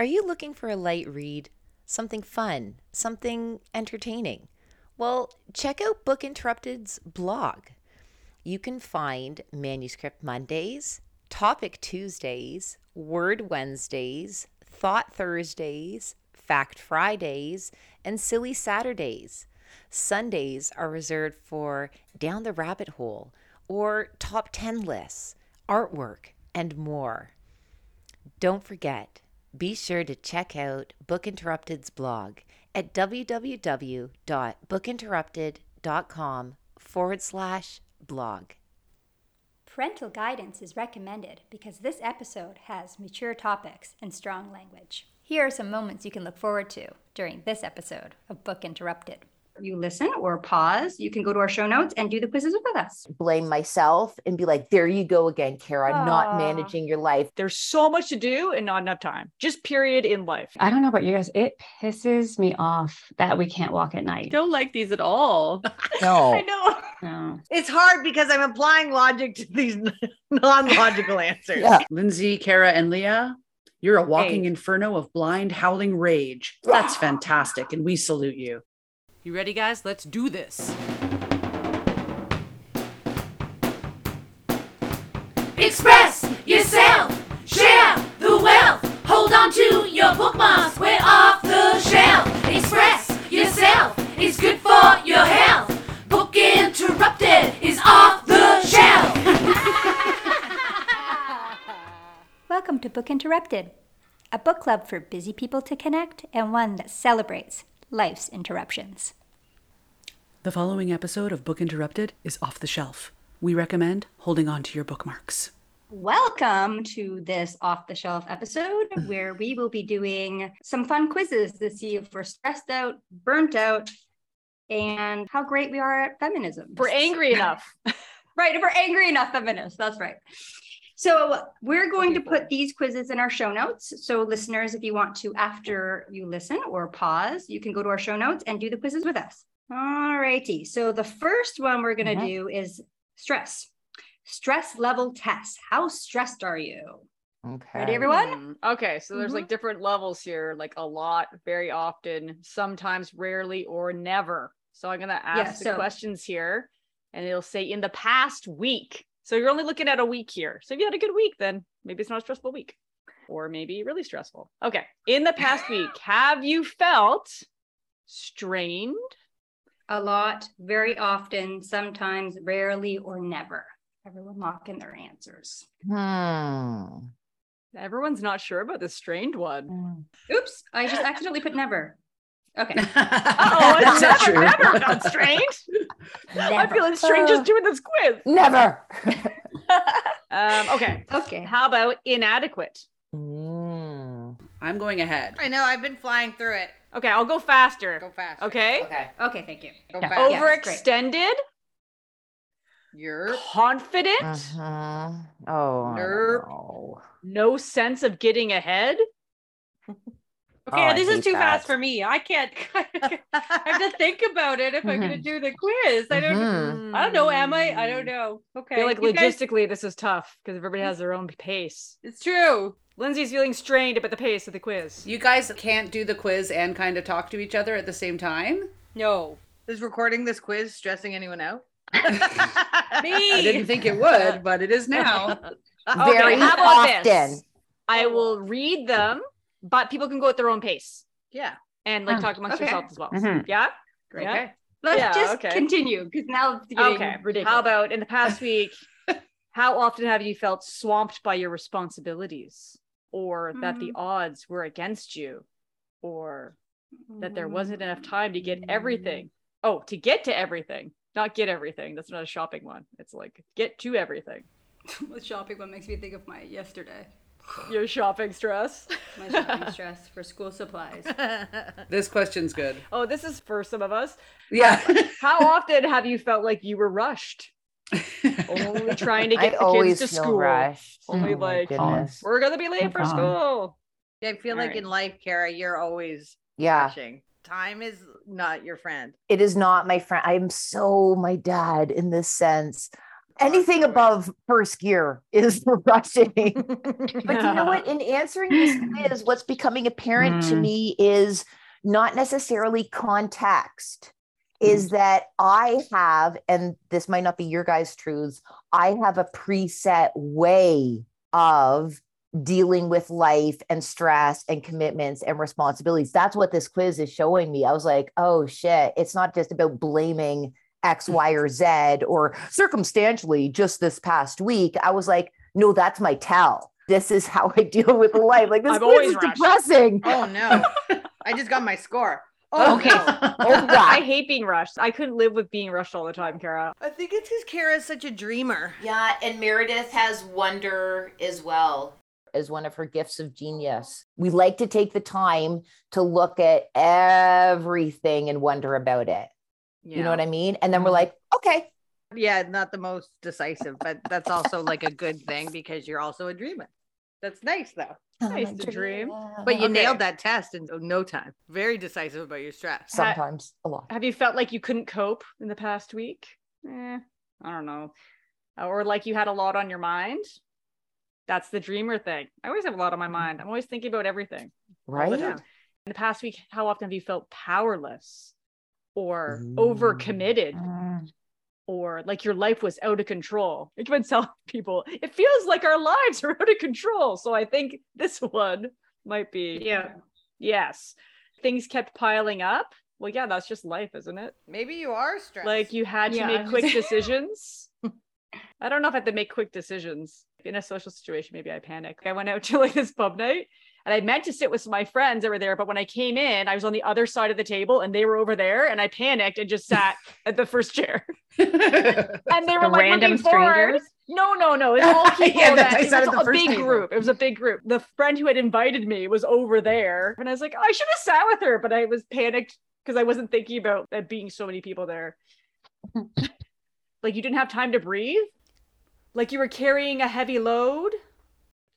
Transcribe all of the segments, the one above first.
Are you looking for a light read? Something fun? Something entertaining? Well, check out Book Interrupted's blog. You can find Manuscript Mondays, Topic Tuesdays, Word Wednesdays, Thought Thursdays, Fact Fridays, and Silly Saturdays. Sundays are reserved for Down the Rabbit Hole or Top 10 lists, artwork, and more. Don't forget, be sure to check out Book Interrupted's blog at www.bookinterrupted.com forward slash blog. Parental guidance is recommended because this episode has mature topics and strong language. Here are some moments you can look forward to during this episode of Book Interrupted you listen or pause, you can go to our show notes and do the quizzes with us. Blame myself and be like, there you go again, Kara, Aww. not managing your life. There's so much to do and not enough time, just period in life. I don't know about you guys. It pisses me off that we can't walk at night. Don't like these at all. No. I know. No. It's hard because I'm applying logic to these non logical answers. Yeah. Lindsay, Kara, and Leah. You're a walking hey. inferno of blind, howling rage. That's fantastic. And we salute you. You ready, guys? Let's do this. Express yourself, share the wealth, hold on to your bookmarks, we're off the shelf. Express yourself, it's good for your health. Book Interrupted is off the shelf. Welcome to Book Interrupted, a book club for busy people to connect and one that celebrates life's interruptions. The following episode of Book Interrupted is off the shelf. We recommend holding on to your bookmarks. Welcome to this off the shelf episode where we will be doing some fun quizzes to see if we're stressed out, burnt out, and how great we are at feminism. We're angry enough. right, if we're angry enough feminists, that's right. So we're going to put these quizzes in our show notes. So listeners, if you want to, after you listen or pause, you can go to our show notes and do the quizzes with us. All righty. So the first one we're going to mm-hmm. do is stress. Stress level test. How stressed are you? Okay. Ready, everyone? Mm, okay. So there's mm-hmm. like different levels here, like a lot, very often, sometimes, rarely, or never. So I'm going to ask yeah, so- the questions here and it'll say in the past week. So you're only looking at a week here. So if you had a good week, then maybe it's not a stressful week or maybe really stressful. Okay. In the past week, have you felt strained, a lot, very often, sometimes, rarely, or never. Everyone lock in their answers. Hmm. Everyone's not sure about the strained one. Hmm. Oops, I just accidentally put never. Okay. oh, That's never, true. never felt strained. Never. I'm feeling strange just doing this quiz. Never. um, okay. Okay. How about inadequate? Mm. I'm going ahead. I know. I've been flying through it. Okay, I'll go faster. Go fast. Okay. Okay. Okay. Thank you. Go yeah. Overextended. Yes, You're confident. Uh-huh. Oh. No. No sense of getting ahead. Okay, oh, this is too that. fast for me. I can't. I have to think about it if mm-hmm. I'm going to do the quiz. I don't. Mm-hmm. I don't know. Am I? I don't know. Okay. I feel like you logistically, guys... this is tough because everybody has their own pace. It's true. Lindsay's feeling strained about the pace of the quiz. You guys can't do the quiz and kind of talk to each other at the same time? No. Is recording this quiz stressing anyone out? Me. I didn't think it would, but it is now. Very okay, often. This? I will read them, but people can go at their own pace. Yeah. And like talk amongst okay. yourselves as well. Mm-hmm. Yeah. Great. Yeah? Okay. Let's yeah, just okay. continue because now it's getting okay. Ridiculous. How about in the past week? how often have you felt swamped by your responsibilities? Or mm-hmm. that the mm-hmm. odds were against you or that there wasn't enough time to get everything. Oh to get to everything not get everything. That's not a shopping one. It's like get to everything. The shopping one makes me think of my yesterday. Your shopping stress. My shopping stress for school supplies. This question's good. Oh this is for some of us. Yeah. How often have you felt like you were rushed only trying to get I the kids to school. Rushed. Only oh like we're gonna be late for school. I feel All like right. in life, Kara, you're always yeah. rushing. Time is not your friend. It is not my friend. I'm so my dad in this sense. anything above first gear is rushing. but you know what? In answering this quiz, what's becoming apparent mm. to me is not necessarily context. Is mm. that I have, and this might not be your guys' truths, I have a preset way of dealing with life and stress and commitments and responsibilities. That's what this quiz is showing me. I was like, oh shit, it's not just about blaming X, Y, or Z, or circumstantially just this past week. I was like, no, that's my tell. This is how I deal with life. Like this is rushed. depressing. Oh no. I just got my score. Oh, okay. oh, I hate being rushed. I couldn't live with being rushed all the time, Kara. I think it's because Kara is such a dreamer. Yeah, and Meredith has wonder as well as one of her gifts of genius. We like to take the time to look at everything and wonder about it. Yeah. You know what I mean? And then we're mm-hmm. like, okay. Yeah, not the most decisive, but that's also like a good thing because you're also a dreamer. That's nice though. Nice to dream. But you okay. nailed that test in no time. Very decisive about your stress. Sometimes a lot. Have you felt like you couldn't cope in the past week? Eh, I don't know. Or like you had a lot on your mind? That's the dreamer thing. I always have a lot on my mind. I'm always thinking about everything. Right. In the past week, how often have you felt powerless or mm. overcommitted? Mm. Or like your life was out of control. I've been telling people it feels like our lives are out of control. So I think this one might be. Yeah. Yes. Things kept piling up. Well, yeah, that's just life, isn't it? Maybe you are stressed. Like you had to yeah. make quick decisions. I don't know if I had to make quick decisions in a social situation, maybe I panic. I went out to like this pub night and I meant to sit with my friends that were there, but when I came in, I was on the other side of the table and they were over there and I panicked and just sat at the first chair. and they were the like random strangers. No, no, no. It's all people yeah, that, it was a big table. group. It was a big group. The friend who had invited me was over there. And I was like, oh, I should have sat with her, but I was panicked because I wasn't thinking about there being so many people there. like you didn't have time to breathe like you were carrying a heavy load.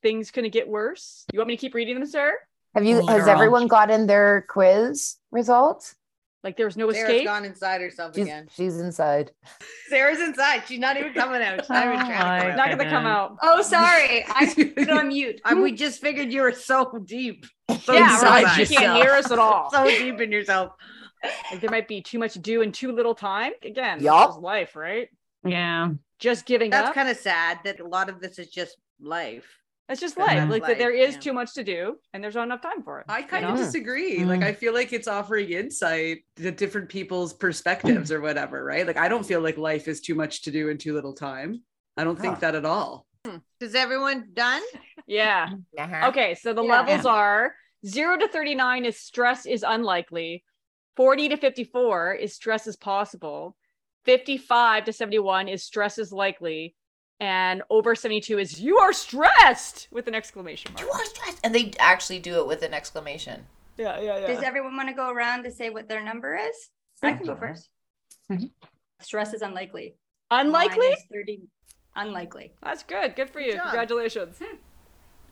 Things couldn't get worse. You want me to keep reading them, sir? Have you? Oh, has everyone gotten their quiz results? Like there was no Sarah's escape. gone inside herself she's, again. She's inside. Sarah's inside. She's not even coming out. She's not even oh trying to Not gonna come out. Oh, sorry. I put on mute. I, we just figured you were so deep. So yeah, right. You can't hear us at all. so deep in yourself. Like there might be too much to do in too little time. Again, yep. life, right? Yeah just giving That's up. kind of sad that a lot of this is just life. It's just life. Like life, that there is yeah. too much to do and there's not enough time for it. I kind of disagree. Mm. Like I feel like it's offering insight to different people's perspectives or whatever, right? Like I don't feel like life is too much to do in too little time. I don't think that at all. Hmm. Is everyone done? Yeah. Uh-huh. Okay, so the yeah. levels are 0 to 39 is stress is unlikely. 40 to 54 is stress is possible. 55 to 71 is stress is likely and over 72 is you are stressed with an exclamation mark. You are stressed. And they actually do it with an exclamation. Yeah, yeah, yeah. Does everyone want to go around to say what their number is? I can go 1st mm-hmm. Stress is unlikely. Unlikely? Is 30 unlikely. That's good. Good for you. Congratulations. Hmm.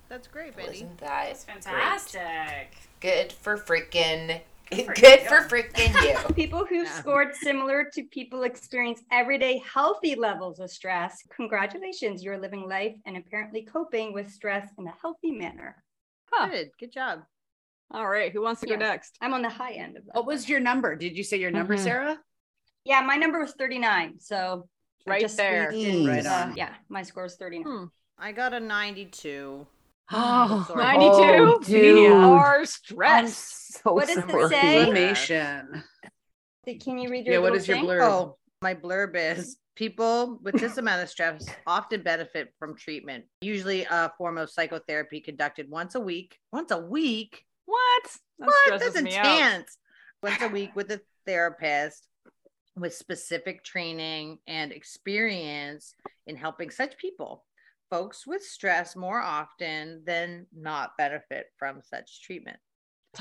That's great, Betty. Isn't that That's fantastic. Good for freaking Good for freaking you. People who've yeah. scored similar to people experience everyday healthy levels of stress. Congratulations, you're living life and apparently coping with stress in a healthy manner. Huh. Good. Good job. All right. Who wants to go next? I'm on the high end of that. What was your number? Did you say your number, mm-hmm. Sarah? Yeah, my number was 39. So right there. Right on. Uh, yeah, my score is 39. Hmm. I got a 92. Oh, 92? Oh, dude. We are stressed. So what does it say? Inflammation. Can you read your Yeah, what is thing? your blurb? Oh, my blurb is people with this amount of stress often benefit from treatment, usually a form of psychotherapy conducted once a week. Once a week? What? That what? That's intense. Once a week with a therapist with specific training and experience in helping such people folks with stress more often than not benefit from such treatment.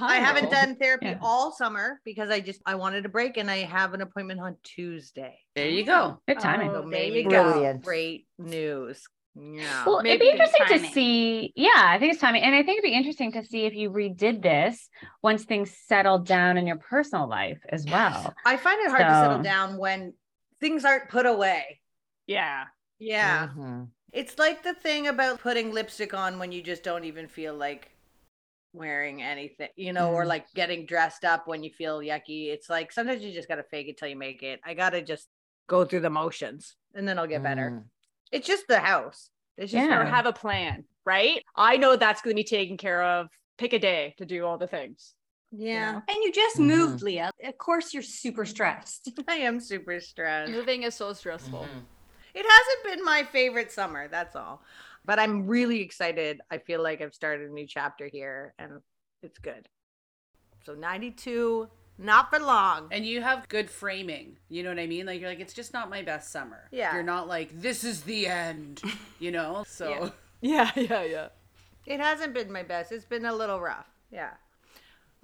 I haven't done therapy yeah. all summer because I just I wanted a break and I have an appointment on Tuesday. There you go. Good timing. Oh, there you go. Great news. Yeah. Well, Maybe it'd be interesting timing. to see. Yeah, I think it's timing. And I think it'd be interesting to see if you redid this once things settled down in your personal life as well. I find it hard so... to settle down when things aren't put away. Yeah Yeah. Mm-hmm. It's like the thing about putting lipstick on when you just don't even feel like wearing anything, you know, mm. or like getting dressed up when you feel yucky. It's like sometimes you just got to fake it till you make it. I got to just go through the motions and then I'll get better. Mm. It's just the house. It's just yeah. have a plan, right? I know that's going to be taken care of. Pick a day to do all the things. Yeah. You know? And you just mm-hmm. moved, Leah. Of course, you're super stressed. I am super stressed. Moving is so stressful. Mm-hmm. It hasn't been my favorite summer. That's all. But I'm really excited. I feel like I've started a new chapter here and it's good. So 92 not for long. And you have good framing. You know what I mean? Like you're like, it's just not my best summer. Yeah. You're not like, this is the end. You know? So yeah, yeah, yeah. yeah. It hasn't been my best. It's been a little rough. Yeah.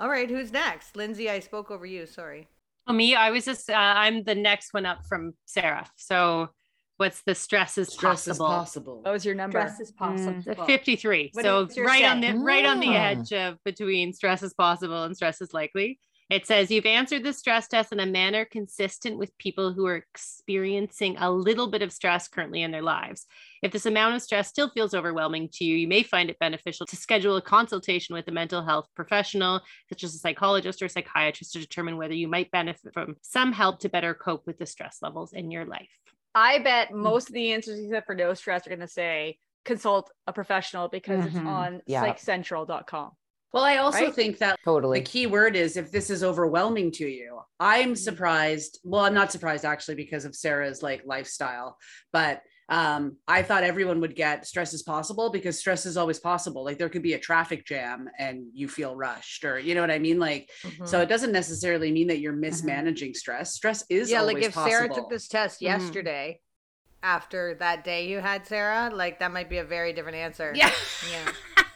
All right, who's next? Lindsay, I spoke over you. Sorry. Oh, me, I was just uh, I'm the next one up from Sarah. So what's the stress is stress possible? Is possible. What was your number? Stress is possible. Mm, 53. What so right on the right on the ah. edge of between stress is possible and stress is likely. It says you've answered the stress test in a manner consistent with people who are experiencing a little bit of stress currently in their lives. If this amount of stress still feels overwhelming to you, you may find it beneficial to schedule a consultation with a mental health professional, such as a psychologist or psychiatrist, to determine whether you might benefit from some help to better cope with the stress levels in your life. I bet mm. most of the answers except for no stress are going to say consult a professional because mm-hmm. it's on yeah. psychcentral.com. Well, I also right? think that totally the key word is if this is overwhelming to you. I'm mm-hmm. surprised. Well, I'm not surprised actually because of Sarah's like lifestyle, but um, I thought everyone would get stress is possible because stress is always possible. Like there could be a traffic jam and you feel rushed, or you know what I mean. Like mm-hmm. so, it doesn't necessarily mean that you're mm-hmm. mismanaging mm-hmm. stress. Stress is yeah. like if possible. Sarah took this test mm-hmm. yesterday, after that day you had Sarah, like that might be a very different answer. Yeah, yeah.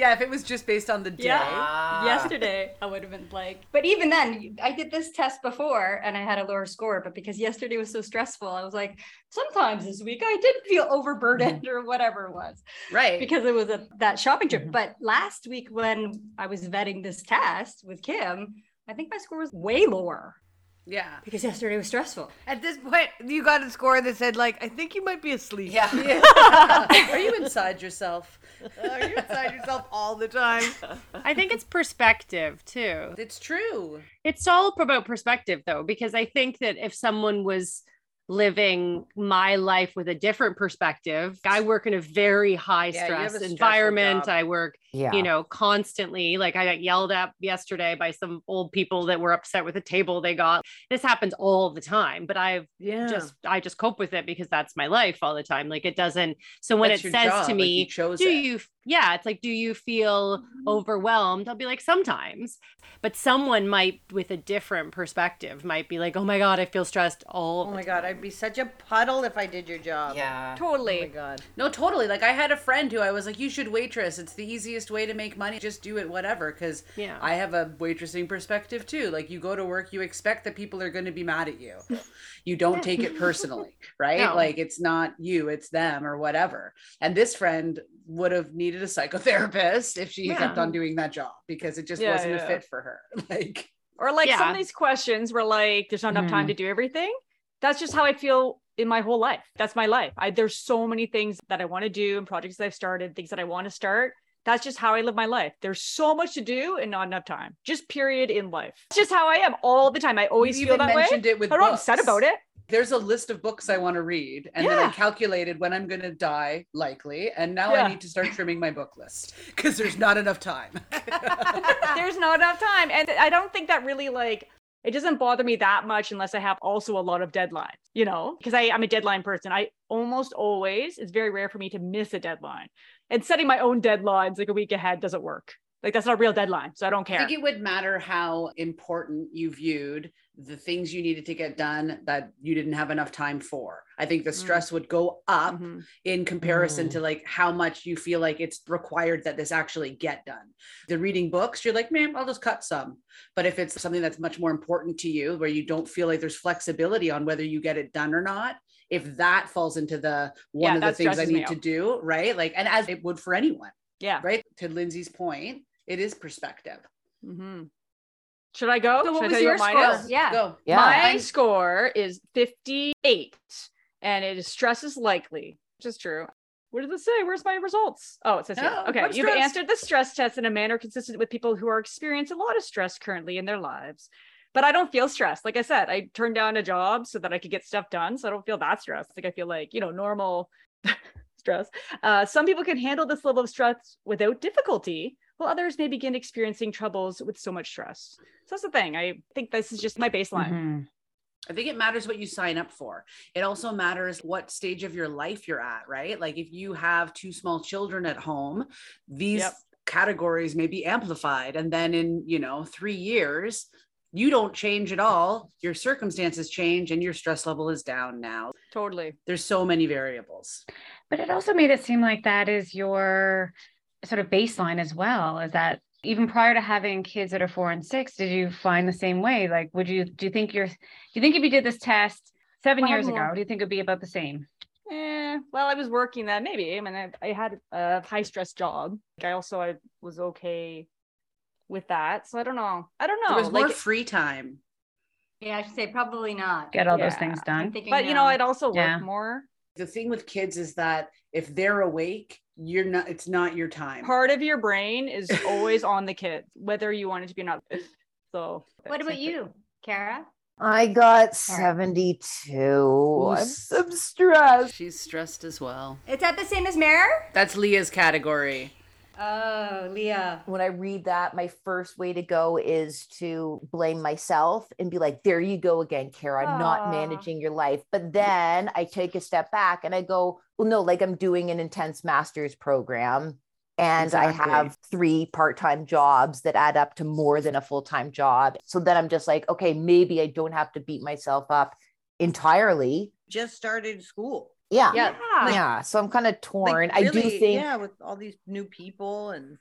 yeah, if it was just based on the day. Yeah. Yesterday, I would have been like, but even then, I did this test before and I had a lower score, but because yesterday was so stressful, I was like, sometimes this week I did feel overburdened or whatever it was. Right. Because it was a, that shopping trip. Mm-hmm. But last week, when I was vetting this test with Kim, I think my score was way lower. Yeah. Because yesterday was stressful. At this point, you got a score that said, like, I think you might be asleep. Yeah. yeah. Are you inside yourself? Are you inside yourself all the time? I think it's perspective too. It's true. It's all about perspective though, because I think that if someone was living my life with a different perspective. I work in a very high yeah, stress environment. I work, yeah. you know, constantly. Like I got yelled at yesterday by some old people that were upset with a table they got. This happens all the time, but I've yeah. just I just cope with it because that's my life all the time. Like it doesn't. So when that's it says job. to me, like do it. you yeah, it's like, do you feel mm-hmm. overwhelmed? I'll be like, sometimes. But someone might, with a different perspective, might be like, oh my God, I feel stressed all Oh my God, I'd be such a puddle if I did your job. Yeah. Totally. Oh my God. No, totally. Like, I had a friend who I was like, you should waitress. It's the easiest way to make money. Just do it, whatever. Cause yeah. I have a waitressing perspective too. Like, you go to work, you expect that people are going to be mad at you. you don't take it personally, right? No. Like, it's not you, it's them or whatever. And this friend would have needed a psychotherapist if she yeah. kept on doing that job because it just yeah, wasn't yeah. a fit for her. Like, or like some of these questions were like, there's not enough mm. time to mm-hmm. do everything. That's just how I feel in my whole life. That's my life. I, there's so many things that I want to do and projects that I've started, things that I want to start. That's just how I live my life. There's so much to do and not enough time. Just period in life. It's just how I am all the time. I always you feel that way. It with I'm upset about it there's a list of books I want to read. And yeah. then I calculated when I'm going to die, likely. And now yeah. I need to start trimming my book list because there's not enough time. there's not enough time. And I don't think that really like, it doesn't bother me that much unless I have also a lot of deadlines, you know, because I'm a deadline person. I almost always, it's very rare for me to miss a deadline. And setting my own deadlines like a week ahead doesn't work. Like that's not a real deadline. So I don't care. I think it would matter how important you viewed the things you needed to get done that you didn't have enough time for. I think the mm. stress mm. would go up mm-hmm. in comparison mm. to like how much you feel like it's required that this actually get done. The reading books, you're like, man, I'll just cut some. But if it's something that's much more important to you, where you don't feel like there's flexibility on whether you get it done or not, if that falls into the one yeah, of the things I need to do, right? Like, and as it would for anyone. Yeah. Right. To Lindsay's point, it is perspective. Mm-hmm. Should I go? So what Should was your score? Yeah. Go. Yeah. My score is 58. and it is stress is likely, which is true. What does it say? Where's my results? Oh, it says here. Oh, okay, you've answered the stress test in a manner consistent with people who are experiencing a lot of stress currently in their lives. But I don't feel stressed. Like I said, I turned down a job so that I could get stuff done. So I don't feel that stressed. Like I feel like, you know, normal stress. Uh, some people can handle this level of stress without difficulty, while others may begin experiencing troubles with so much stress. So that's the thing. I think this is just my baseline. Mm-hmm. I think it matters what you sign up for. It also matters what stage of your life you're at, right? Like if you have two small children at home, these yep. categories may be amplified. And then in, you know, three years, you don't change at all. Your circumstances change and your stress level is down now. Totally. There's so many variables. But it also made it seem like that is your sort of baseline as well. Is that even prior to having kids that are four and six, did you find the same way? Like, would you do you think you're do you think if you did this test seven years ago, do you think it'd be about the same? Eh, well, I was working that maybe. I mean, I, I had a high stress job. I also I was okay with that. So I don't know. I don't know. There was like, more free time. Yeah, I should say probably not. Get all yeah. those things done. But you know, I'd also work yeah. more. The thing with kids is that if they're awake, you're not it's not your time part of your brain is always on the kid whether you want it to be or not so what about you kara I got 72. I'm so stressed. She's stressed as well. Is that the same as Mare? That's Leah's category. Oh, Leah. When I read that, my first way to go is to blame myself and be like, there you go again, Kara, Aww. not managing your life. But then I take a step back and I go, well, no, like I'm doing an intense master's program and exactly. I have three part time jobs that add up to more than a full time job. So then I'm just like, okay, maybe I don't have to beat myself up entirely. Just started school. Yeah. Yeah. Like, yeah. So I'm kind of torn. Like really, I do think. Yeah. With all these new people and.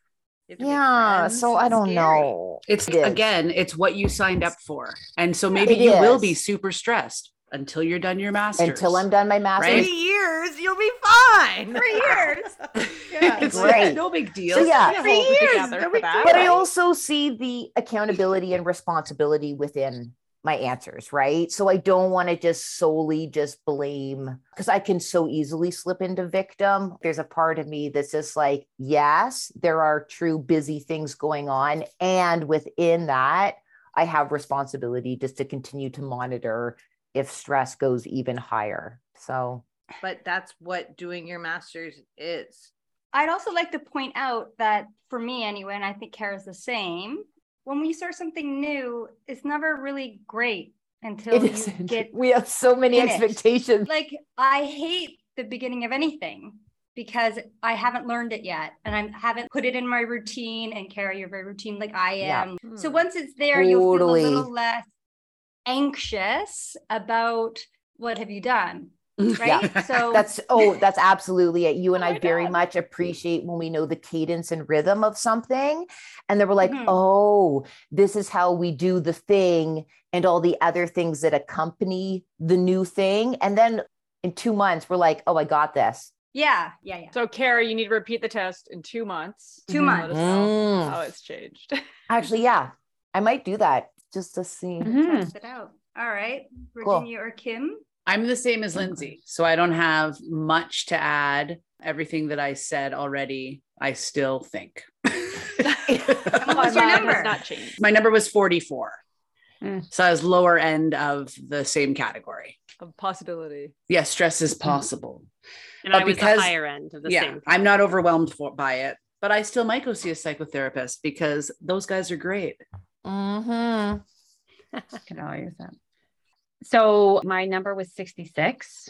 Yeah. So I don't scary. know. It's it again, it's what you signed up for. And so maybe it you is. will be super stressed until you're done your master's. Until I'm done my master's. Right? Three years, you'll be fine. Three years. yeah, it's great. No big deal. So yeah, three years. No but I also see the accountability and responsibility within my answers, right? So I don't want to just solely just blame because I can so easily slip into victim. There's a part of me that's just like, yes, there are true busy things going on. And within that, I have responsibility just to continue to monitor if stress goes even higher. So, but that's what doing your master's is. I'd also like to point out that for me, anyway, and I think Kara's the same, when we start something new, it's never really great until it you get. We have so many finished. expectations. Like, I hate the beginning of anything because I haven't learned it yet and I haven't put it in my routine. And Kara, you're very routine like I am. Yeah. So hmm. once it's there, totally. you'll feel a little less anxious about what have you done right yeah. so that's oh that's absolutely it you and oh i very God. much appreciate when we know the cadence and rhythm of something and then we're like mm-hmm. oh this is how we do the thing and all the other things that accompany the new thing and then in two months we're like oh i got this yeah yeah yeah so Kara, you need to repeat the test in two months 2 mm-hmm. months mm. how it's changed actually yeah i might do that just to see. Mm-hmm. Test it out. All right, Virginia cool. or Kim? I'm the same as Lindsay, so I don't have much to add. Everything that I said already, I still think. What's your number? Not changed. My number was 44. Mm. So I was lower end of the same category. Of possibility. Yes, stress is possible. And but because, the higher end of the yeah, same. I'm not overwhelmed for, by it, but I still might go see a psychotherapist because those guys are great. Mm-hmm. Could all use that. So my number was 66.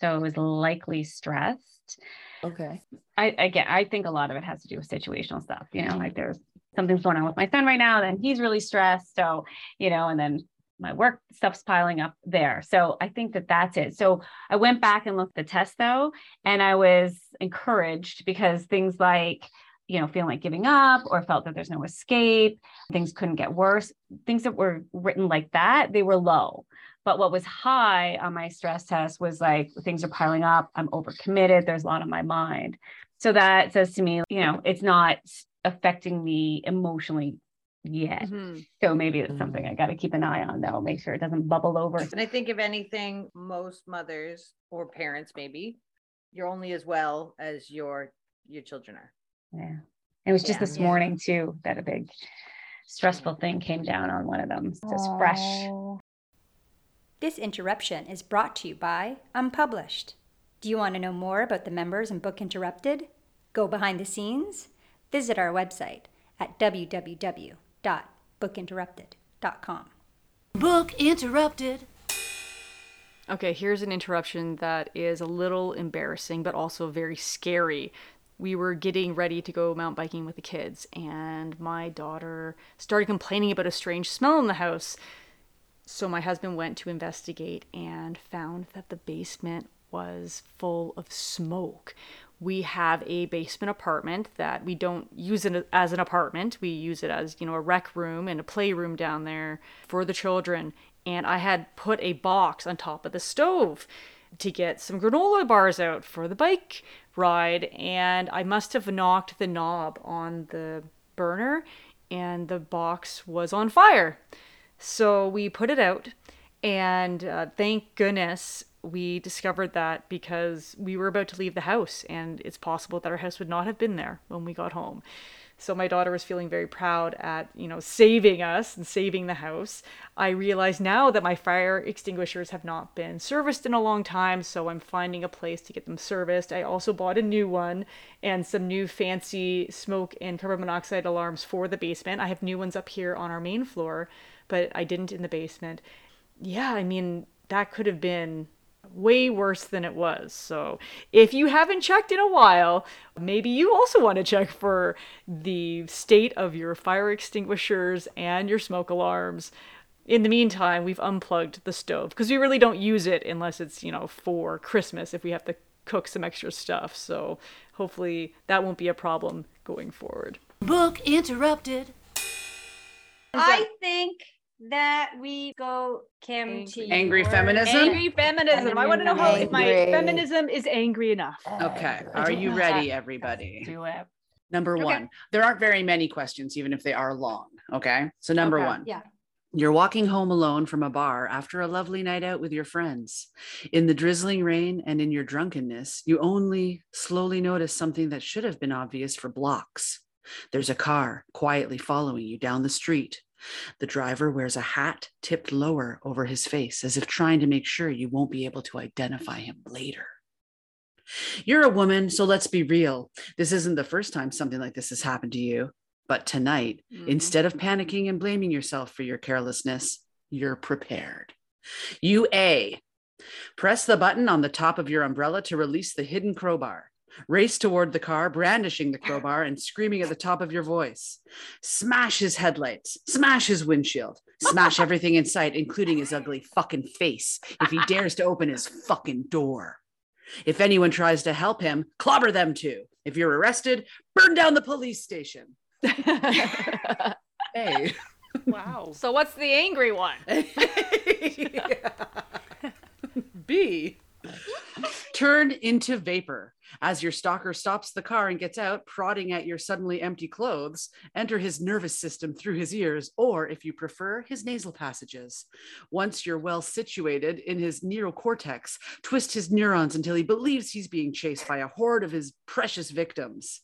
So it was likely stressed. Okay. I again I think a lot of it has to do with situational stuff. You know, like there's something's going on with my son right now, then he's really stressed. So, you know, and then my work stuff's piling up there. So I think that that's it. So I went back and looked at the test though, and I was encouraged because things like you know, feeling like giving up or felt that there's no escape, things couldn't get worse, things that were written like that, they were low. But what was high on my stress test was like things are piling up, I'm overcommitted, there's a lot on my mind. So that says to me, you know, it's not affecting me emotionally yet. Mm-hmm. So maybe it's something I got to keep an eye on though, make sure it doesn't bubble over. And I think if anything, most mothers or parents maybe, you're only as well as your your children are. Yeah. It was just yeah, this yeah. morning too that a big stressful thing came down on one of them. It's just fresh. This interruption is brought to you by Unpublished. Do you want to know more about the members and Book Interrupted? Go behind the scenes? Visit our website at www.bookinterrupted.com. Book Interrupted. Okay, here's an interruption that is a little embarrassing, but also very scary. We were getting ready to go mountain biking with the kids, and my daughter started complaining about a strange smell in the house. So my husband went to investigate and found that the basement was full of smoke. We have a basement apartment that we don't use it as an apartment. We use it as, you know, a rec room and a playroom down there for the children. And I had put a box on top of the stove to get some granola bars out for the bike ride. And I must have knocked the knob on the burner and the box was on fire. So we put it out. And uh, thank goodness we discovered that because we were about to leave the house and it's possible that our house would not have been there when we got home. So my daughter was feeling very proud at, you know, saving us and saving the house. I realize now that my fire extinguishers have not been serviced in a long time, so I'm finding a place to get them serviced. I also bought a new one and some new fancy smoke and carbon monoxide alarms for the basement. I have new ones up here on our main floor, but I didn't in the basement. Yeah, I mean, that could have been way worse than it was. So, if you haven't checked in a while, maybe you also want to check for the state of your fire extinguishers and your smoke alarms. In the meantime, we've unplugged the stove because we really don't use it unless it's, you know, for Christmas if we have to cook some extra stuff. So, hopefully that won't be a problem going forward. Book interrupted. I think that we go Kim angry, to angry feminism. Angry feminism. I want to know how angry. my feminism is angry enough. Okay, are you ready, everybody? Do it. Number okay. one, there aren't very many questions, even if they are long. Okay, so number okay. one, yeah. You're walking home alone from a bar after a lovely night out with your friends. In the drizzling rain and in your drunkenness, you only slowly notice something that should have been obvious for blocks. There's a car quietly following you down the street. The driver wears a hat tipped lower over his face, as if trying to make sure you won't be able to identify him later. You're a woman, so let's be real. This isn't the first time something like this has happened to you. But tonight, mm-hmm. instead of panicking and blaming yourself for your carelessness, you're prepared. You A. Press the button on the top of your umbrella to release the hidden crowbar. Race toward the car, brandishing the crowbar and screaming at the top of your voice. Smash his headlights, smash his windshield, smash everything in sight, including his ugly fucking face, if he dares to open his fucking door. If anyone tries to help him, clobber them too. If you're arrested, burn down the police station. hey. Wow. So what's the angry one? B. Turn into vapor. As your stalker stops the car and gets out, prodding at your suddenly empty clothes, enter his nervous system through his ears, or if you prefer, his nasal passages. Once you're well situated in his neurocortex, twist his neurons until he believes he's being chased by a horde of his precious victims.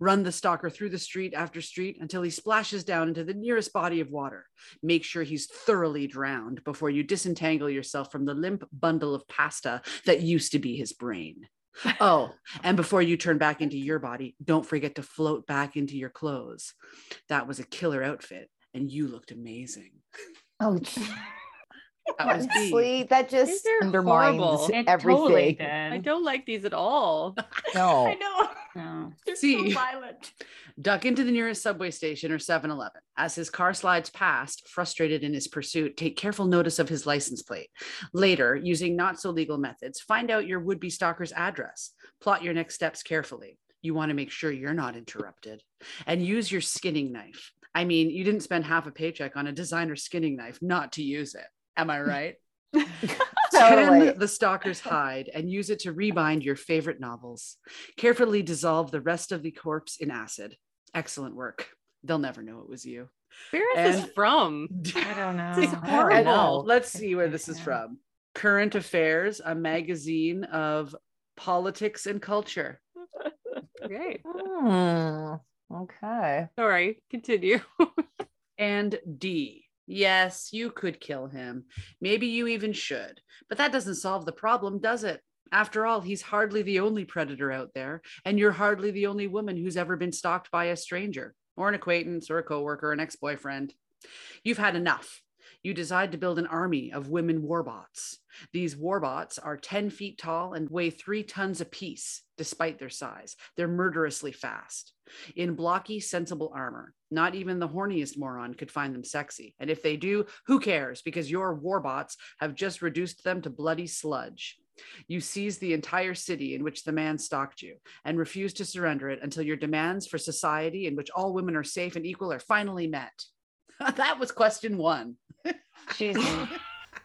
Run the stalker through the street after street until he splashes down into the nearest body of water. Make sure he's thoroughly drowned before you disentangle yourself from the limp bundle of pasta that used to be his brain. oh, and before you turn back into your body, don't forget to float back into your clothes. That was a killer outfit, and you looked amazing. Oh, Honestly, that just undermines horrible. everything. Totally I don't like these at all. No. I know. No. They're See, so violent. Duck into the nearest subway station or 7 Eleven. As his car slides past, frustrated in his pursuit, take careful notice of his license plate. Later, using not so legal methods, find out your would be stalker's address. Plot your next steps carefully. You want to make sure you're not interrupted. And use your skinning knife. I mean, you didn't spend half a paycheck on a designer skinning knife not to use it. Am I right? totally. the stalker's hide and use it to rebind your favorite novels. Carefully dissolve the rest of the corpse in acid. Excellent work. they'll never know it was you. Where is and, this from? I don't know. It's horrible. Let's see where this is from. Current Affairs, a magazine of politics and culture. Great. Mm, okay. Sorry, continue. and D. Yes, you could kill him. Maybe you even should. But that doesn't solve the problem, does it? After all, he's hardly the only predator out there, and you're hardly the only woman who's ever been stalked by a stranger, or an acquaintance, or a coworker, or an ex boyfriend. You've had enough you decide to build an army of women warbots. These warbots are 10 feet tall and weigh three tons apiece, despite their size. They're murderously fast. In blocky, sensible armor, not even the horniest moron could find them sexy. And if they do, who cares? Because your warbots have just reduced them to bloody sludge. You seize the entire city in which the man stalked you and refuse to surrender it until your demands for society in which all women are safe and equal are finally met. that was question one. Jesus.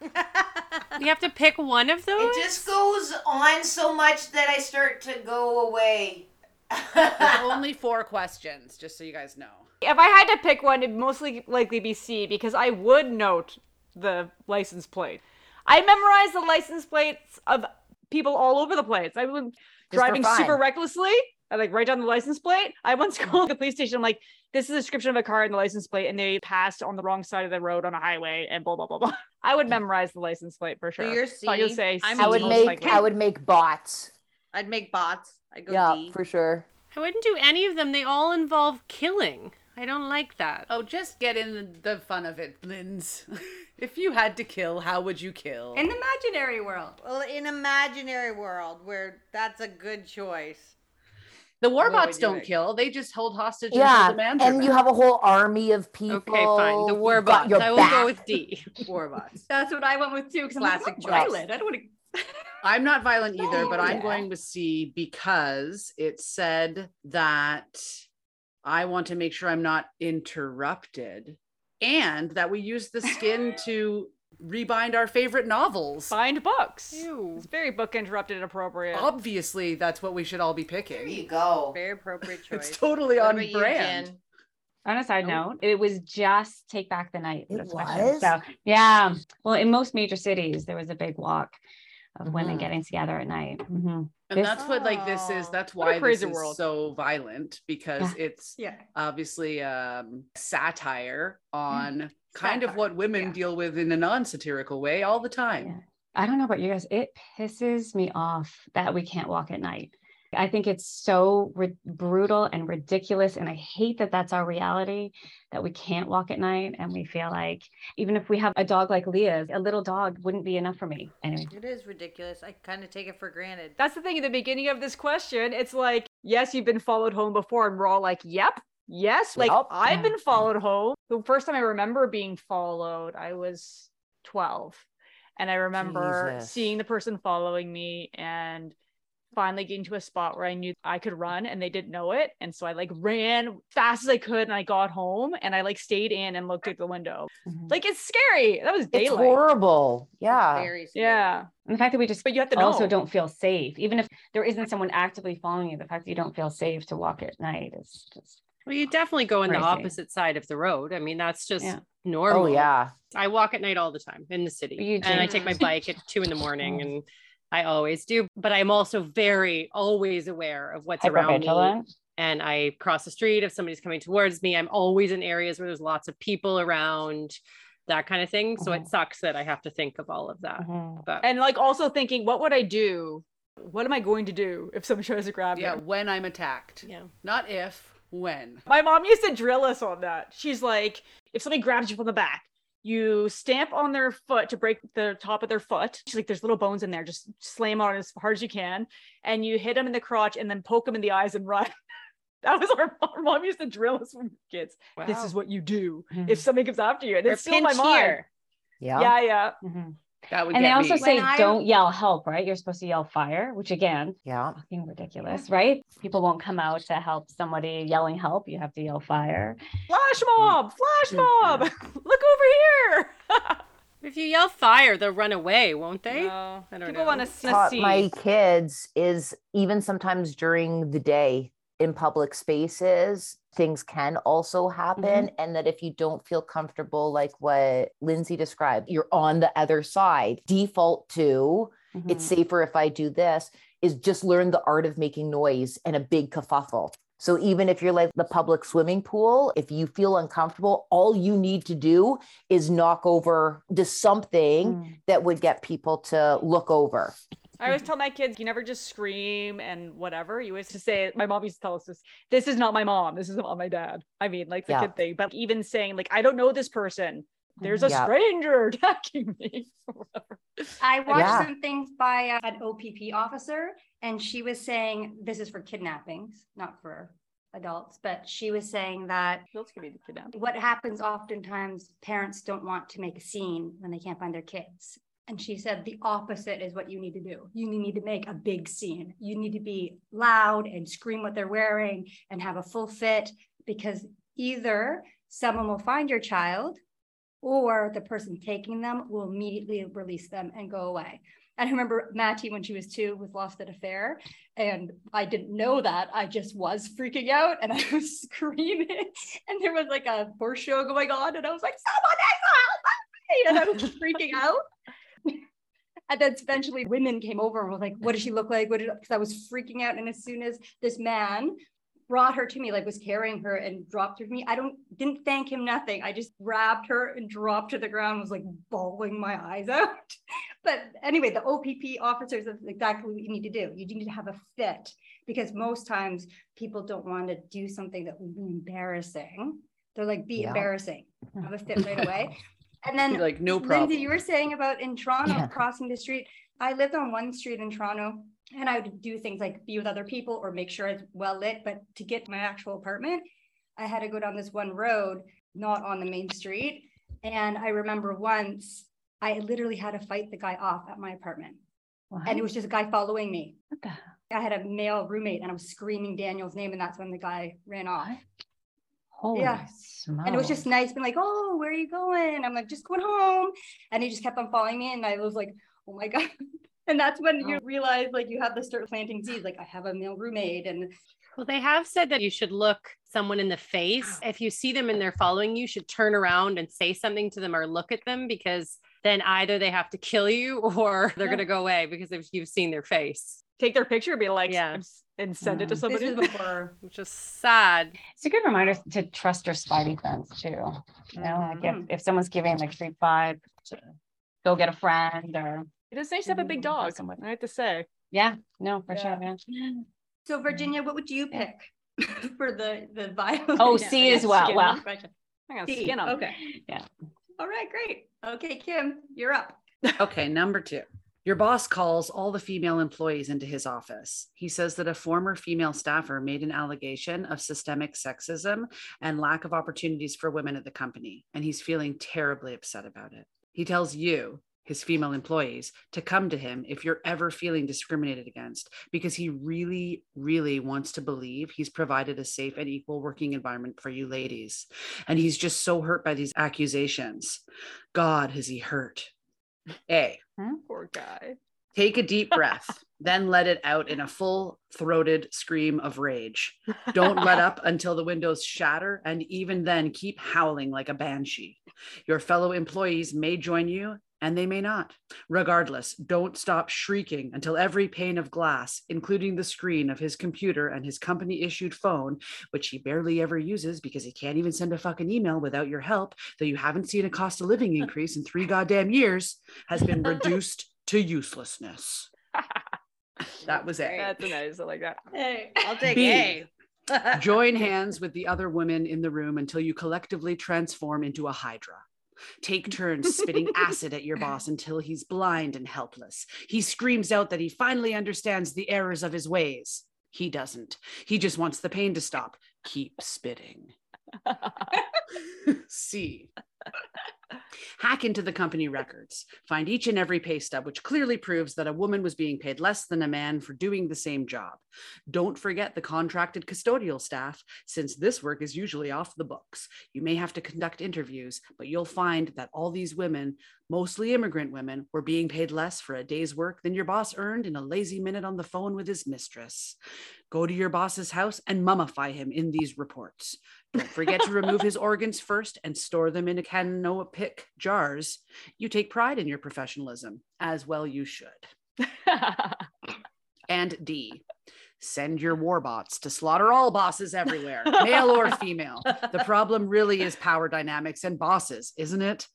you have to pick one of those? It just goes on so much that I start to go away. only four questions, just so you guys know. If I had to pick one, it'd mostly likely be C because I would note the license plate. I memorized the license plates of people all over the place. I was driving super recklessly. I like write down the license plate. I once mm. called the police station. I'm like, this is a description of a car and the license plate, and they passed on the wrong side of the road on a highway, and blah blah blah blah. I would mm. memorize the license plate for sure. So you're C. So you'll say I would make likely. I would make bots. I'd make bots. I go yeah, D. for sure. I wouldn't do any of them. They all involve killing. I don't like that. Oh, just get in the fun of it, Linz. if you had to kill, how would you kill? In imaginary world. Well, in imaginary world where that's a good choice. The warbots don't kill; they just hold hostages. Yeah, and you have a whole army of people. Okay, fine. The warbots. I will back. go with D. warbots. That's what I went with too. Because Classic I'm not violent. I don't want to. I'm not violent either, but I'm going with C because it said that I want to make sure I'm not interrupted, and that we use the skin to rebind our favorite novels. Bind books. Ew. It's very book interrupted and appropriate. Obviously, that's what we should all be picking. There you go. Very appropriate choice. it's totally what on brand. On a side note, it was just Take Back the Night. It was? So yeah. Well, in most major cities, there was a big walk of mm-hmm. women getting together at night. Mm-hmm. And this, that's what like this is. That's why this is world. so violent because yeah. it's yeah. obviously um satire on kind of what women yeah. deal with in a non-satirical way all the time. Yeah. I don't know about you guys. It pisses me off that we can't walk at night. I think it's so ri- brutal and ridiculous. And I hate that that's our reality that we can't walk at night. And we feel like even if we have a dog like Leah's, a little dog wouldn't be enough for me. Anyway. It is ridiculous. I kind of take it for granted. That's the thing at the beginning of this question. It's like, yes, you've been followed home before. And we're all like, yep, Yes, like yep. I've been followed home. The first time I remember being followed, I was 12. And I remember Jesus. seeing the person following me and finally getting to a spot where I knew I could run and they didn't know it. And so I like ran fast as I could and I got home and I like stayed in and looked at the window. Mm-hmm. Like it's scary. That was daylight. It's horrible. Yeah. Yeah. And the fact that we just but you have to also know. don't feel safe. Even if there isn't someone actively following you, the fact that you don't feel safe to walk at night is just well, you definitely go in Crazy. the opposite side of the road. I mean, that's just yeah. normal. Oh yeah. I walk at night all the time in the city, and I take my bike at two in the morning, and I always do. But I'm also very always aware of what's around me. And I cross the street if somebody's coming towards me. I'm always in areas where there's lots of people around that kind of thing. So it mm-hmm. sucks that I have to think of all of that. Mm-hmm. But and like also thinking, what would I do? What am I going to do if someone tries to grab me? Yeah, when I'm attacked. Yeah. Not if when? My mom used to drill us on that. She's like, if somebody grabs you from the back, you stamp on their foot to break the top of their foot. She's like, there's little bones in there. Just slam on as hard as you can. And you hit them in the crotch and then poke them in the eyes and run. that was our, our, mom used to drill us when kids. Wow. This is what you do mm-hmm. if somebody comes after you. And it's still my mom. Yeah. Yeah. Yeah. Mm-hmm. That would and they also me. say don't yell help, right? You're supposed to yell fire, which again, yeah, fucking ridiculous, right? People won't come out to help somebody yelling help. You have to yell fire. Flash mob, flash mob, mm-hmm. look over here. if you yell fire, they'll run away, won't they? No, I don't People want to see. My kids is even sometimes during the day in public spaces, things can also happen. Mm-hmm. And that if you don't feel comfortable, like what Lindsay described, you're on the other side, default to mm-hmm. it's safer if I do this, is just learn the art of making noise and a big kerfuffle. So even if you're like the public swimming pool, if you feel uncomfortable, all you need to do is knock over to something mm. that would get people to look over. I always tell my kids, you never just scream and whatever. You always just say, my mom used to tell us this, this is not my mom. This is not my dad. I mean, like the yeah. kid thing, but even saying like, I don't know this person. There's a yeah. stranger attacking me. I watched yeah. some things by uh, an OPP officer and she was saying this is for kidnappings, not for adults, but she was saying that what happens oftentimes parents don't want to make a scene when they can't find their kids. And she said the opposite is what you need to do. You need to make a big scene. You need to be loud and scream what they're wearing and have a full fit because either someone will find your child or the person taking them will immediately release them and go away. And I remember Matty when she was two was lost at a fair, and I didn't know that. I just was freaking out and I was screaming, and there was like a horse show going on, and I was like, "Someone help me!" and I was freaking out. And then eventually women came over and were like, what does she look like? What did because I was freaking out. And as soon as this man brought her to me, like was carrying her and dropped her to me. I don't didn't thank him nothing. I just grabbed her and dropped to the ground, was like bawling my eyes out. but anyway, the OPP officers is exactly what you need to do. You need to have a fit because most times people don't want to do something that would be embarrassing. They're like, be yeah. embarrassing, have a fit right away. And then like no problem. Lindsay, you were saying about in Toronto yeah. crossing the street. I lived on one street in Toronto and I would do things like be with other people or make sure it's well lit. But to get to my actual apartment, I had to go down this one road, not on the main street. And I remember once I literally had to fight the guy off at my apartment. What? And it was just a guy following me. What the? I had a male roommate and I was screaming Daniel's name, and that's when the guy ran off. What? Holy yeah. Smokes. And it was just nice being like, oh, where are you going? I'm like, just going home. And he just kept on following me. And I was like, oh my God. And that's when you oh. realize like you have to start planting seeds. Like I have a male roommate and well, they have said that you should look someone in the face. If you see them and they're following you, you should turn around and say something to them or look at them because then either they have to kill you or they're yeah. going to go away because if you've seen their face. Take their picture, and be like, yeah and send mm. it to mm. somebody before, which is sad. It's a good reminder to trust your spidey sense too. You know, mm-hmm. like if, mm-hmm. if someone's giving like street vibe, to go get a friend or it is nice to have a big dog. I have to say. Yeah, no, for yeah. sure, man. So Virginia, what would you pick for the the vibe? Oh, C as well. Well, C. Skin on. Okay. Yeah. All right, great. Okay, Kim, you're up. okay, number two. Your boss calls all the female employees into his office. He says that a former female staffer made an allegation of systemic sexism and lack of opportunities for women at the company, and he's feeling terribly upset about it. He tells you, his female employees, to come to him if you're ever feeling discriminated against, because he really, really wants to believe he's provided a safe and equal working environment for you ladies. And he's just so hurt by these accusations. God, has he hurt? A. Hmm? Poor guy. Take a deep breath, then let it out in a full throated scream of rage. Don't let up until the windows shatter, and even then, keep howling like a banshee. Your fellow employees may join you, and they may not. Regardless, don't stop shrieking until every pane of glass, including the screen of his computer and his company issued phone, which he barely ever uses because he can't even send a fucking email without your help, though you haven't seen a cost of living increase in three goddamn years, has been reduced to uselessness. that was it. That's nice. I like that. Hey, I'll take B. A. Join hands with the other women in the room until you collectively transform into a hydra. Take turns spitting acid at your boss until he's blind and helpless. He screams out that he finally understands the errors of his ways. He doesn't. He just wants the pain to stop. Keep spitting. C. Hack into the company records. Find each and every pay stub, which clearly proves that a woman was being paid less than a man for doing the same job. Don't forget the contracted custodial staff, since this work is usually off the books. You may have to conduct interviews, but you'll find that all these women, mostly immigrant women, were being paid less for a day's work than your boss earned in a lazy minute on the phone with his mistress. Go to your boss's house and mummify him in these reports. Don't forget to remove his organs first and store them in a canopic jars. You take pride in your professionalism, as well you should. and D. Send your warbots to slaughter all bosses everywhere, male or female. The problem really is power dynamics and bosses, isn't it?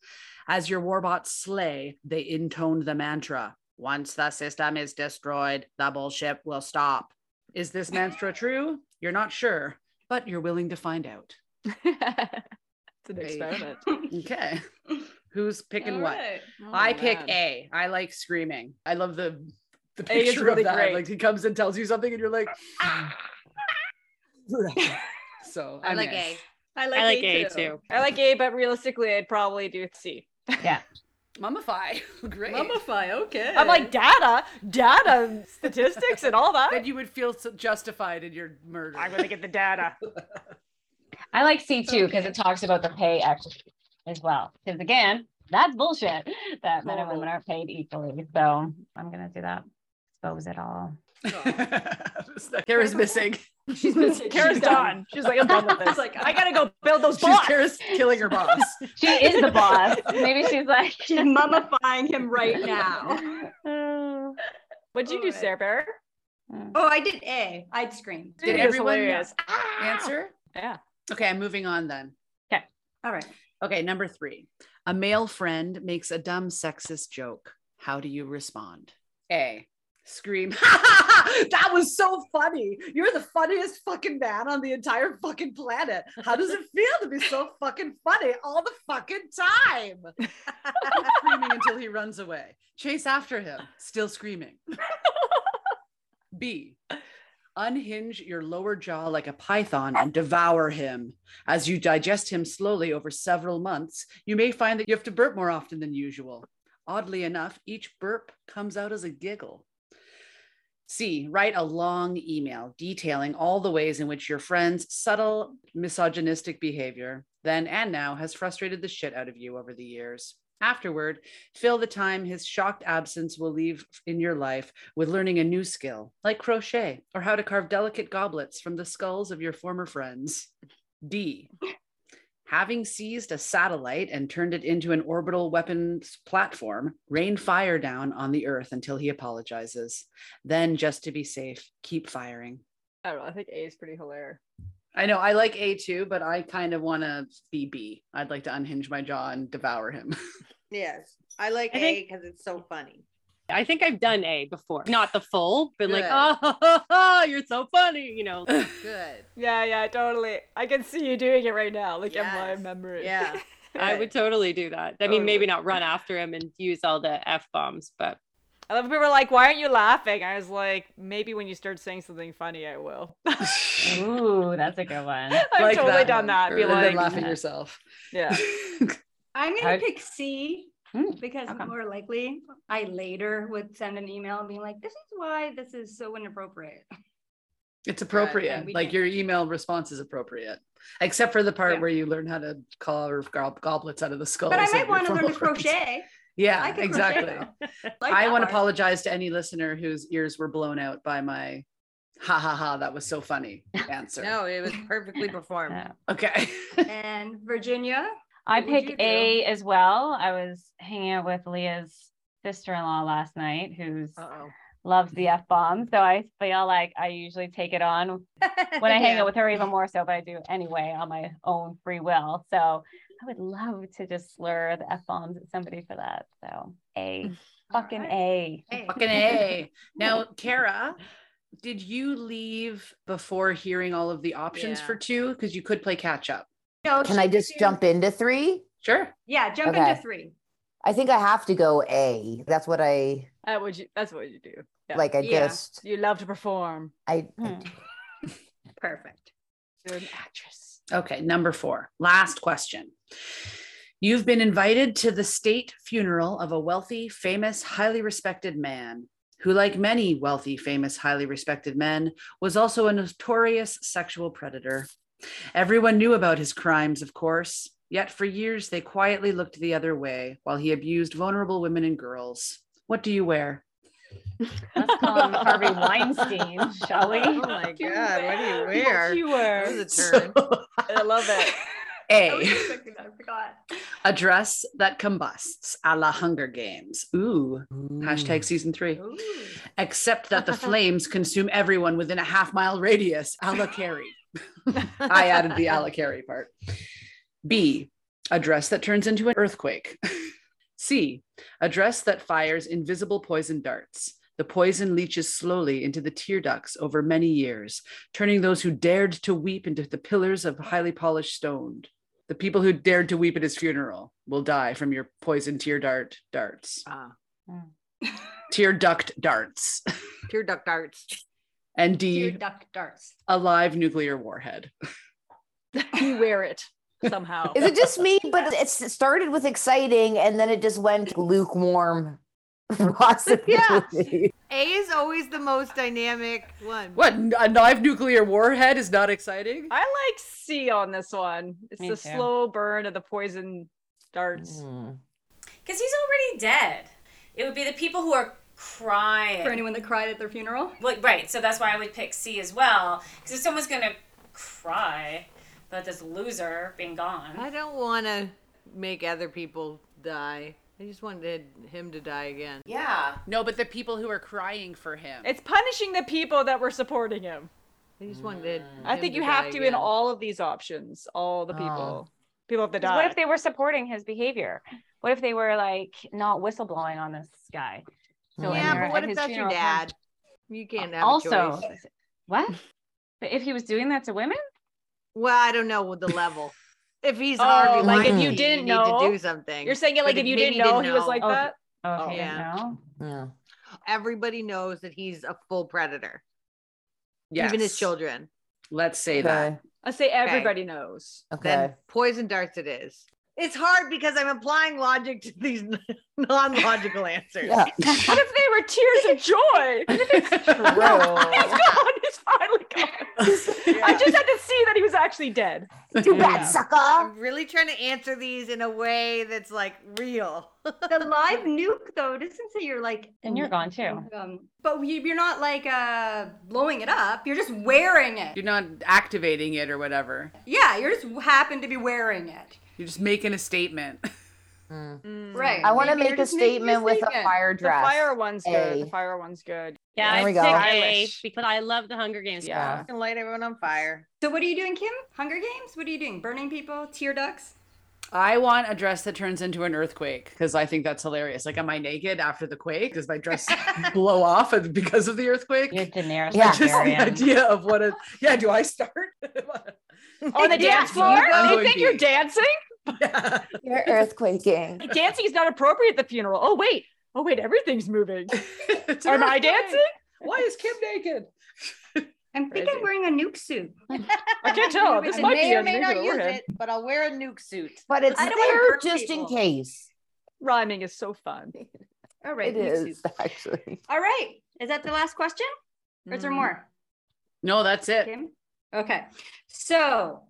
As your warbots slay, they intone the mantra once the system is destroyed, the bullshit will stop. Is this mantra true? You're not sure but you're willing to find out. it's an experiment. okay. Who's picking All what? Right. Oh, I man. pick A. I like screaming. I love the the picture really of that. Great. Like he comes and tells you something, and you're like, ah. so I like A. I like, I like A, A too. too. I like A, but realistically, I'd probably do C. Yeah. Mummify. Great. Mummify. Okay. I'm like data, data, statistics, and all that. Then you would feel so justified in your murder. I'm gonna get the data. I like C two because okay. it talks about the pay equity as well. Because again, that's bullshit that men and women oh. aren't paid equally. So I'm gonna do that. Expose it all. Kara's missing. She's missing. Kara's She's done. She's like, I'm done with this. like, I gotta go build those she's bots. Kara's killing her boss. she is the boss. Maybe she's like she's mummifying him right now. What'd you oh, do, Sarah Bear? Mm. Oh, I did A. I'd scream. Did everyone ah! answer? Yeah. Okay, I'm moving on then. Okay. All right. Okay, number three. A male friend makes a dumb sexist joke. How do you respond? A scream. that was so funny. You're the funniest fucking man on the entire fucking planet. How does it feel to be so fucking funny all the fucking time? screaming until he runs away. Chase after him, still screaming. B. Unhinge your lower jaw like a python and devour him. As you digest him slowly over several months, you may find that you have to burp more often than usual. Oddly enough, each burp comes out as a giggle. C, write a long email detailing all the ways in which your friend's subtle misogynistic behavior, then and now, has frustrated the shit out of you over the years. Afterward, fill the time his shocked absence will leave in your life with learning a new skill, like crochet or how to carve delicate goblets from the skulls of your former friends. D, having seized a satellite and turned it into an orbital weapons platform, rain fire down on the Earth until he apologizes. Then, just to be safe, keep firing. I don't know. I think A is pretty hilarious. I know I like A too, but I kind of want to be B. I'd like to unhinge my jaw and devour him. yes, I like I A because it's so funny. I think I've done A before, not the full, but Good. like, oh, you're so funny, you know. Good. Yeah, yeah, totally. I can see you doing it right now, like yes. in my memory. Yeah. I would totally do that. I mean, maybe not run after him and use all the f bombs, but. I love people are like, "Why aren't you laughing?" I was like, "Maybe when you start saying something funny, I will." Ooh, that's a good one. I've like totally that done one. that. Be like, laughing yourself. Yeah. I'm gonna pick C Mm, because okay. more likely I later would send an email being like, this is why this is so inappropriate. It's appropriate. like your email response is appropriate, except for the part yeah. where you learn how to carve goblets out of the skull. But I might want to learn to crochet. Yeah, exactly. like I want to apologize to any listener whose ears were blown out by my ha ha ha that was so funny answer. no, it was perfectly performed. Okay. and Virginia, I pick A as well. I was hanging out with Leah's sister-in-law last night, who's Uh-oh. loves the f bomb. So I feel like I usually take it on when I hang out with her, even more so. But I do anyway on my own free will. So I would love to just slur the f bombs at somebody for that. So A, fucking right. A, a. fucking A. Now, Kara. Did you leave before hearing all of the options yeah. for two? Because you could play catch up. No, Can I just jump into three? Sure. Yeah, jump okay. into three. I think I have to go A. That's what I. That would you. That's what you do. Yeah. Like I yeah. just. You love to perform. I. Hmm. Perfect. You're an actress. Okay, number four. Last question. You've been invited to the state funeral of a wealthy, famous, highly respected man who, like many wealthy, famous, highly respected men, was also a notorious sexual predator. Everyone knew about his crimes, of course, yet for years they quietly looked the other way while he abused vulnerable women and girls. What do you wear? Let's call him Harvey Weinstein, shall we? Oh my God, what do you wear? What you wear? That was a turn. So, I love it. A. A dress that combusts a la Hunger Games. Ooh. Ooh. Hashtag season three. Ooh. Except that the flames consume everyone within a half mile radius. A la Carrie. I added the a la part. B. A dress that turns into an earthquake. C. A dress that fires invisible poison darts. The poison leaches slowly into the tear ducts over many years, turning those who dared to weep into the pillars of highly polished stone. The people who dared to weep at his funeral will die from your poison tear dart darts. Ah. tear duct darts. tear duct darts. And D. Tear duct darts. A live nuclear warhead. you wear it somehow. Is it just me? But it started with exciting and then it just went lukewarm Possibly. Yeah. A is always the most dynamic one. What? A live nuclear warhead is not exciting? I like C on this one. It's Me the too. slow burn of the poison darts. Because mm. he's already dead. It would be the people who are crying. For anyone that cried at their funeral? Like, right. So that's why I would pick C as well. Because if someone's going to cry about this loser being gone. I don't want to make other people die. I just wanted him to die again. Yeah. No, but the people who are crying for him. It's punishing the people that were supporting him. I just wanted. Mm. I think you have to again. in all of these options. All the people. Oh. People have to die. What if they were supporting his behavior? What if they were like not whistleblowing on this guy? So yeah, but what if that's your dad? You can't have also. What? But if he was doing that to women? Well, I don't know with the level if he's oh, Harvey, like if you didn't you know to do something. You're saying it like if you didn't know, didn't he was like oh, that. Oh, yeah. yeah. Everybody knows that he's a full predator. Yes. Even his children. Let's say okay. that. I say everybody okay. knows. Okay. Then poison darts it is. It's hard because I'm applying logic to these non-logical answers. Yeah. what if they were tears of joy? it's true. He's gone. He's finally gone. Yeah. I just had to see that he was actually dead. Too bad, yeah. sucker. I'm really trying to answer these in a way that's like real. the live nuke though doesn't say you're like and you're gone too. Um, but you're not like uh blowing it up. You're just wearing it. You're not activating it or whatever. Yeah, you're just happen to be wearing it. You're just making a statement. Mm. Right. I want to make a statement with a fire dress. The fire one's good. The fire one's good. Yeah, there we go. A, but I love the Hunger Games. Yeah. And light everyone on fire. So what are you doing, Kim? Hunger Games? What are you doing? Burning people? Tear ducts? I want a dress that turns into an earthquake because I think that's hilarious. Like, am I naked after the quake? Does my dress blow off because of the earthquake? You're Daenerys. Yeah, just the idea of what a yeah. Do I start on the dance floor? Do you think you're dancing? Yeah. You're earthquaking. Dancing is not appropriate at the funeral. Oh wait. Oh wait, everything's moving. Am I dancing? Why is Kim naked? I'm thinking I'm wearing a nuke suit. I can't tell. This might may be or may not use it, but I'll wear a nuke suit. But it's I there just people. in case. Rhyming is so fun. All right, it is suit. actually. All right, is that the last question, or is there mm-hmm. more? No, that's it. Kim? Okay, so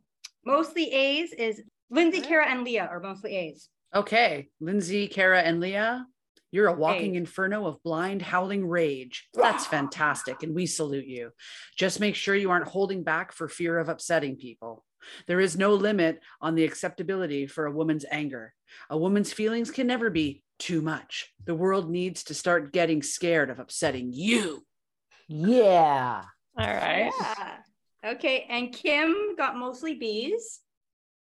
mostly A's is Lindsay, Kara, and Leah are mostly A's. Okay. Lindsay, Kara, and Leah, you're a walking inferno of blind, howling rage. That's fantastic. And we salute you. Just make sure you aren't holding back for fear of upsetting people. There is no limit on the acceptability for a woman's anger. A woman's feelings can never be too much. The world needs to start getting scared of upsetting you. Yeah. All right. Yeah. Okay. And Kim got mostly bees.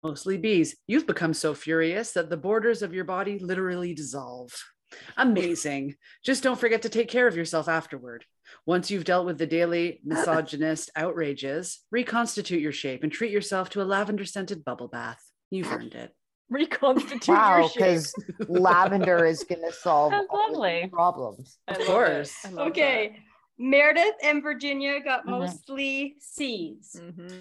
mostly bees. You've become so furious that the borders of your body literally dissolve. Amazing. Just don't forget to take care of yourself afterward. Once you've dealt with the daily misogynist outrages, reconstitute your shape and treat yourself to a lavender scented bubble bath. You've earned it. Reconstitute wow, your shape. because lavender is going to solve all lovely. problems. Of course. Okay. That. Meredith and Virginia got mm-hmm. mostly C's. Mm-hmm.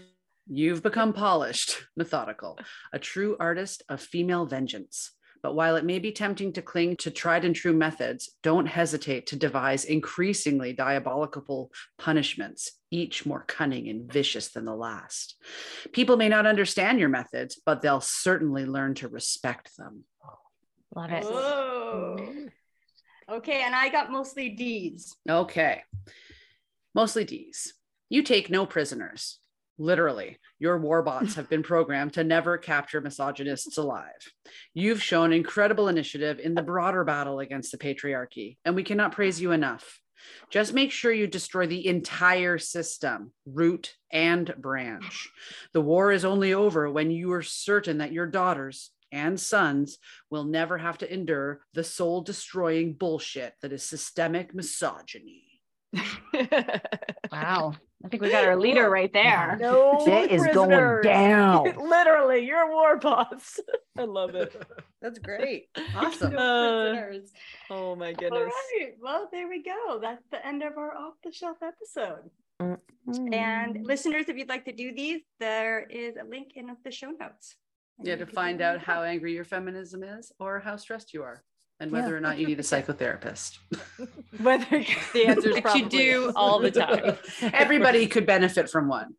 You've become polished, methodical, a true artist of female vengeance. But while it may be tempting to cling to tried and true methods, don't hesitate to devise increasingly diabolical punishments, each more cunning and vicious than the last. People may not understand your methods, but they'll certainly learn to respect them. Love it. Whoa. Okay, and I got mostly D's. Okay. Mostly D's. You take no prisoners. Literally, your warbots have been programmed to never capture misogynists alive. You've shown incredible initiative in the broader battle against the patriarchy, and we cannot praise you enough. Just make sure you destroy the entire system, root and branch. The war is only over when you are certain that your daughters and sons will never have to endure the soul destroying bullshit that is systemic misogyny. wow. I think we got our leader right there. No it is going down. Literally, you're a war boss. I love it. That's great. Awesome. Uh, oh my goodness. All right. Well, there we go. That's the end of our off the shelf episode. Mm-hmm. And listeners, if you'd like to do these, there is a link in the show notes. Yeah, to find out how angry your feminism is or how stressed you are and whether yeah. or not you need a psychotherapist. whether the answer is probably you do all the time. Everybody could benefit from one.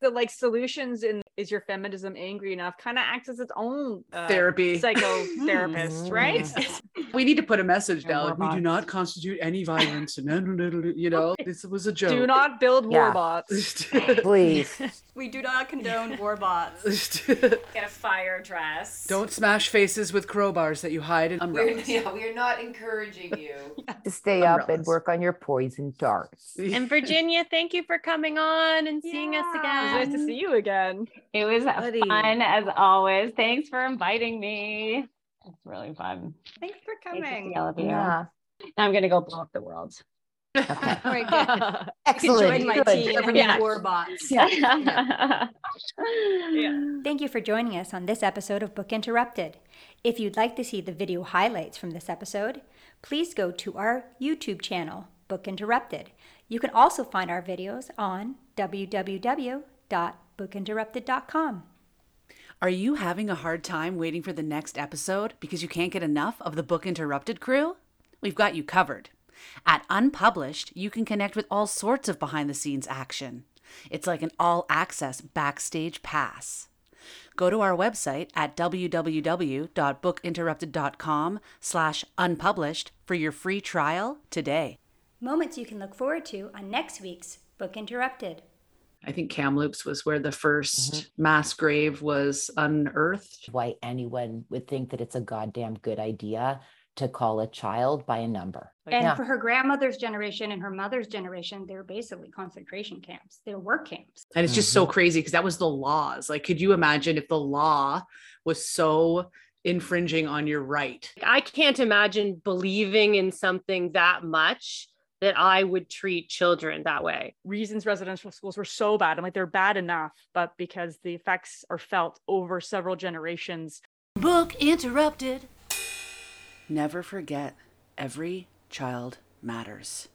The like solutions in is your feminism angry enough kind of acts as its own uh, therapy psychotherapist, right? we need to put a message down. We do not constitute any violence, and you know this was a joke. Do not build war bots, please. We do not condone war bots. Get a fire dress. Don't smash faces with crowbars that you hide in umbrellas. We're, yeah, we are not encouraging you to stay umbrellas. up and work on your poison darts. And Virginia, thank you for coming on and yeah. seeing us again. It was nice to see you again. It was Buddy. fun as always. Thanks for inviting me. It's really fun. Thanks for coming. all of you. Yeah. Now I'm gonna go blow up the world. Okay. All right, good. Excellent. Join my team. Yeah. War bots. Yeah. yeah. Thank you for joining us on this episode of Book Interrupted. If you'd like to see the video highlights from this episode, please go to our YouTube channel, Book Interrupted. You can also find our videos on www.bookinterrupted.com. Are you having a hard time waiting for the next episode because you can't get enough of the Book Interrupted crew? We've got you covered. At Unpublished, you can connect with all sorts of behind the scenes action. It's like an all access backstage pass. Go to our website at www.bookinterrupted.com slash unpublished for your free trial today. Moments you can look forward to on next week's Book Interrupted. I think Kamloops was where the 1st mm-hmm. mass grave was unearthed. Why anyone would think that it's a goddamn good idea to call a child by a number. And yeah. for her grandmother's generation and her mother's generation, they're basically concentration camps. They're work camps. And it's just mm-hmm. so crazy because that was the laws. Like, could you imagine if the law was so infringing on your right? I can't imagine believing in something that much that I would treat children that way. Reasons residential schools were so bad. I'm like, they're bad enough, but because the effects are felt over several generations. Book interrupted. Never forget, every child matters.